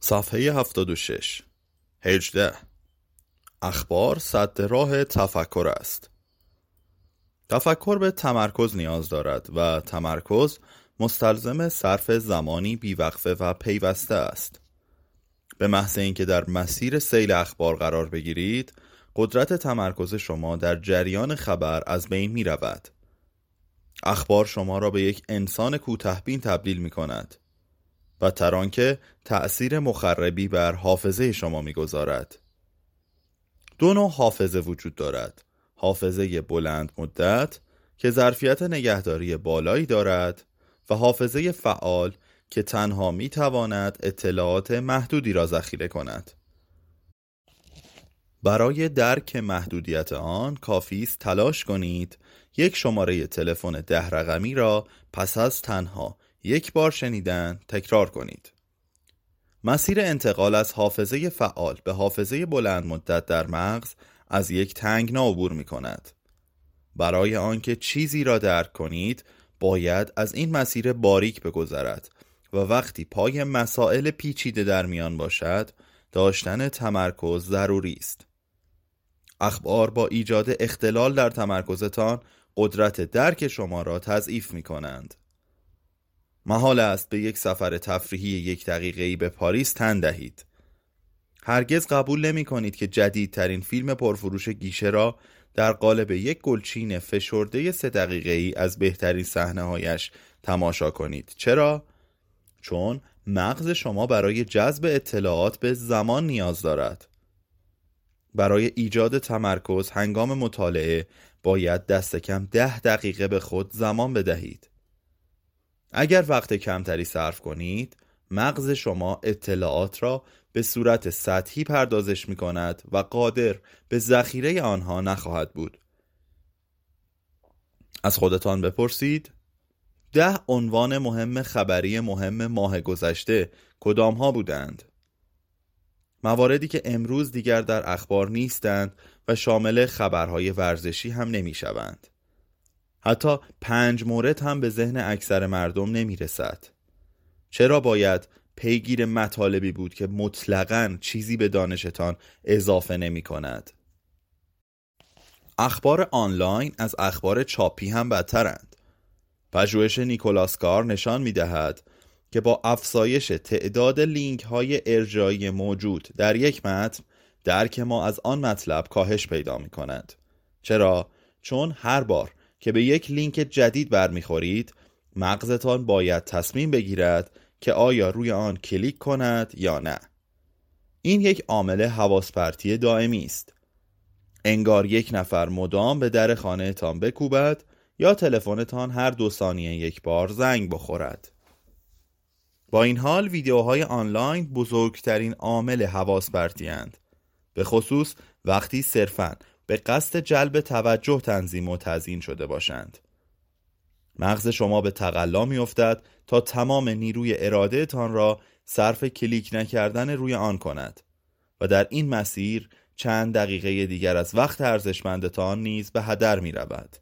صفحه 76 هجده. اخبار صد راه تفکر است. تفکر به تمرکز نیاز دارد و تمرکز مستلزم صرف زمانی بیوقفه و پیوسته است. به محض اینکه در مسیر سیل اخبار قرار بگیرید قدرت تمرکز شما در جریان خبر از بین می رود اخبار شما را به یک انسان کوتهبین تبدیل می کند و ترانکه تأثیر مخربی بر حافظه شما می‌گذارد. دو نوع حافظه وجود دارد. حافظه بلند مدت که ظرفیت نگهداری بالایی دارد و حافظه فعال که تنها می تواند اطلاعات محدودی را ذخیره کند. برای درک محدودیت آن کافی است تلاش کنید یک شماره تلفن ده رقمی را پس از تنها یک بار شنیدن تکرار کنید. مسیر انتقال از حافظه فعال به حافظه بلند مدت در مغز از یک تنگنا عبور می کند. برای آنکه چیزی را درک کنید باید از این مسیر باریک بگذرد و وقتی پای مسائل پیچیده در میان باشد داشتن تمرکز ضروری است. اخبار با ایجاد اختلال در تمرکزتان قدرت درک شما را تضعیف می کنند. محال است به یک سفر تفریحی یک دقیقه به پاریس تن دهید. هرگز قبول نمی کنید که جدیدترین فیلم پرفروش گیشه را در قالب یک گلچین فشرده سه دقیقه ای از بهترین صحنه هایش تماشا کنید. چرا؟ چون مغز شما برای جذب اطلاعات به زمان نیاز دارد. برای ایجاد تمرکز هنگام مطالعه باید دست کم ده دقیقه به خود زمان بدهید. اگر وقت کمتری صرف کنید مغز شما اطلاعات را به صورت سطحی پردازش می کند و قادر به ذخیره آنها نخواهد بود. از خودتان بپرسید ده عنوان مهم خبری مهم ماه گذشته کدام ها بودند؟ مواردی که امروز دیگر در اخبار نیستند و شامل خبرهای ورزشی هم نمی شوند حتی پنج مورد هم به ذهن اکثر مردم نمی رسد. چرا باید پیگیر مطالبی بود که مطلقا چیزی به دانشتان اضافه نمی کند؟ اخبار آنلاین از اخبار چاپی هم بدترند. پژوهش نیکولاس کار نشان می دهد که با افزایش تعداد لینک های ارجاعی موجود در یک متن درک ما از آن مطلب کاهش پیدا می کند. چرا؟ چون هر بار که به یک لینک جدید برمیخورید مغزتان باید تصمیم بگیرد که آیا روی آن کلیک کند یا نه. این یک عامل حواس پرتی دائمی است. انگار یک نفر مدام به در خانهتان بکوبد یا تلفنتان هر دو ثانیه یک بار زنگ بخورد. با این حال ویدیوهای آنلاین بزرگترین عامل حواس پرتی به خصوص وقتی صرفاً به قصد جلب توجه تنظیم و تزیین شده باشند. مغز شما به تقلا میافتد تا تمام نیروی اراده تان را صرف کلیک نکردن روی آن کند و در این مسیر چند دقیقه دیگر از وقت ارزشمندتان نیز به هدر می رود.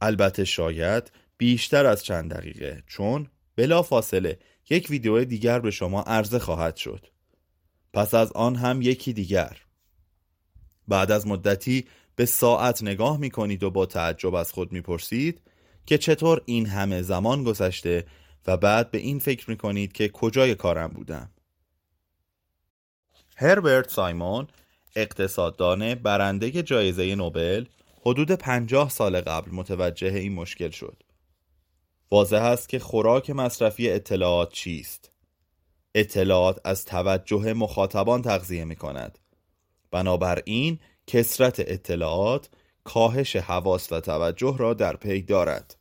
البته شاید بیشتر از چند دقیقه چون بلا فاصله یک ویدیو دیگر به شما عرضه خواهد شد. پس از آن هم یکی دیگر. بعد از مدتی به ساعت نگاه می کنید و با تعجب از خود می پرسید که چطور این همه زمان گذشته و بعد به این فکر می کنید که کجای کارم بودم. هربرت سایمون اقتصاددان برنده جایزه نوبل حدود پنجاه سال قبل متوجه این مشکل شد. واضح است که خوراک مصرفی اطلاعات چیست. اطلاعات از توجه مخاطبان تغذیه می کند بنابراین کسرت اطلاعات کاهش حواس و توجه را در پی دارد.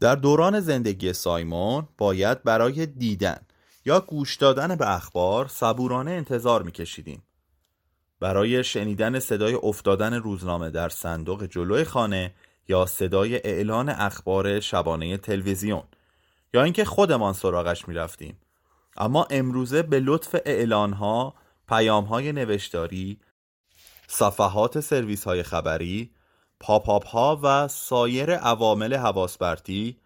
در دوران زندگی سایمون باید برای دیدن یا گوش دادن به اخبار صبورانه انتظار میکشیدیم. برای شنیدن صدای افتادن روزنامه در صندوق جلوی خانه یا صدای اعلان اخبار شبانه تلویزیون یا اینکه خودمان سراغش می‌رفتیم. اما امروزه به لطف اعلانها پیام های نوشتاری، صفحات سرویس های خبری، پاپاپ ها و سایر عوامل حواسبرتی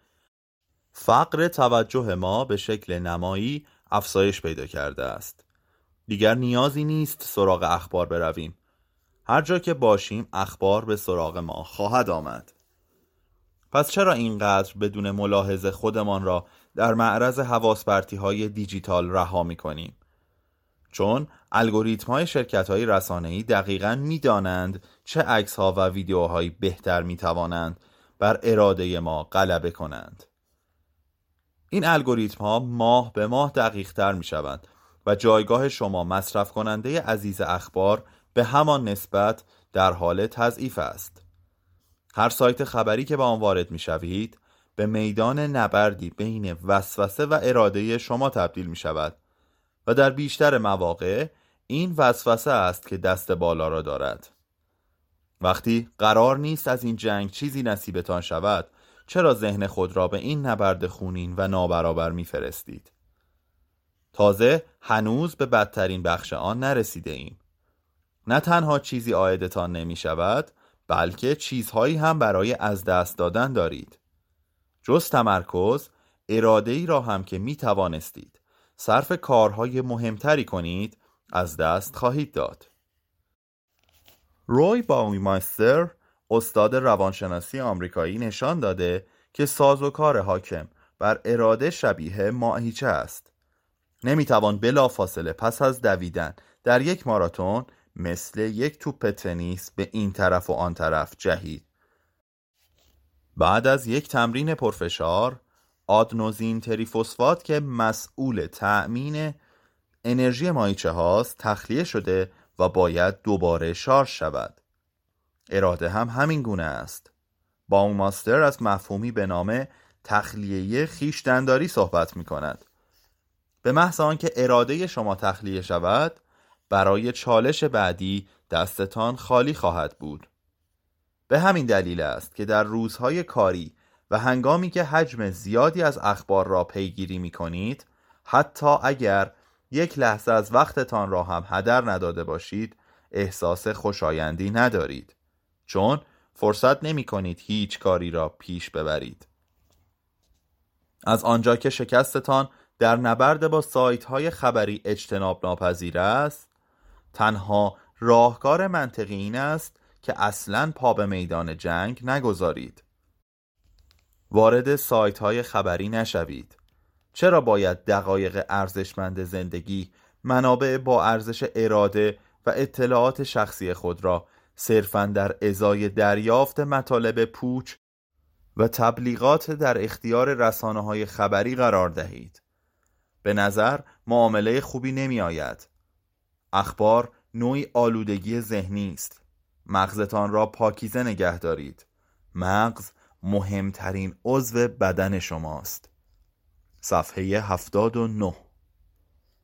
فقر توجه ما به شکل نمایی افزایش پیدا کرده است. دیگر نیازی نیست سراغ اخبار برویم. هر جا که باشیم اخبار به سراغ ما خواهد آمد. پس چرا اینقدر بدون ملاحظه خودمان را در معرض حواسپرتی های دیجیتال رها می کنیم؟ چون الگوریتم های شرکت های رسانه ای دقیقا می دانند چه عکس ها و ویدیوهایی بهتر می توانند بر اراده ما غلبه کنند. این الگوریتم ها ماه به ماه دقیق تر می شوند و جایگاه شما مصرف کننده عزیز اخبار به همان نسبت در حال تضعیف است. هر سایت خبری که به آن وارد می شوید به میدان نبردی بین وسوسه و اراده شما تبدیل می شود و در بیشتر مواقع این وسوسه است که دست بالا را دارد. وقتی قرار نیست از این جنگ چیزی نصیبتان شود چرا ذهن خود را به این نبرد خونین و نابرابر میفرستید؟ تازه هنوز به بدترین بخش آن نرسیده ایم. نه تنها چیزی آیدتان نمی شود بلکه چیزهایی هم برای از دست دادن دارید. جز تمرکز اراده ای را هم که می توانستید. صرف کارهای مهمتری کنید از دست خواهید داد. روی باویماستر استاد روانشناسی آمریکایی نشان داده که سازوکار حاکم بر اراده شبیه ماهیچه است. نمی‌توان بلا فاصله پس از دویدن در یک ماراتون مثل یک توپ تنیس به این طرف و آن طرف جهید. بعد از یک تمرین پرفشار آدنوزین تریفوسفات که مسئول تأمین انرژی مایچه هاست تخلیه شده و باید دوباره شارژ شود. اراده هم همین گونه است. باوماستر از مفهومی به نام تخلیه خیشتنداری صحبت می کند به محض آنکه اراده شما تخلیه شود برای چالش بعدی دستتان خالی خواهد بود. به همین دلیل است که در روزهای کاری و هنگامی که حجم زیادی از اخبار را پیگیری می کنید حتی اگر یک لحظه از وقتتان را هم هدر نداده باشید احساس خوشایندی ندارید. چون فرصت نمی کنید هیچ کاری را پیش ببرید. از آنجا که شکستتان در نبرد با سایت های خبری اجتناب ناپذیر است تنها راهکار منطقی این است که اصلا پا به میدان جنگ نگذارید. وارد سایت های خبری نشوید. چرا باید دقایق ارزشمند زندگی منابع با ارزش اراده و اطلاعات شخصی خود را صرفا در ازای دریافت مطالب پوچ و تبلیغات در اختیار رسانه های خبری قرار دهید؟ به نظر معامله خوبی نمی آید اخبار نوعی آلودگی ذهنی است. مغزتان را پاکیزه نگه دارید. مغز مهمترین عضو بدن شماست. صفحه 79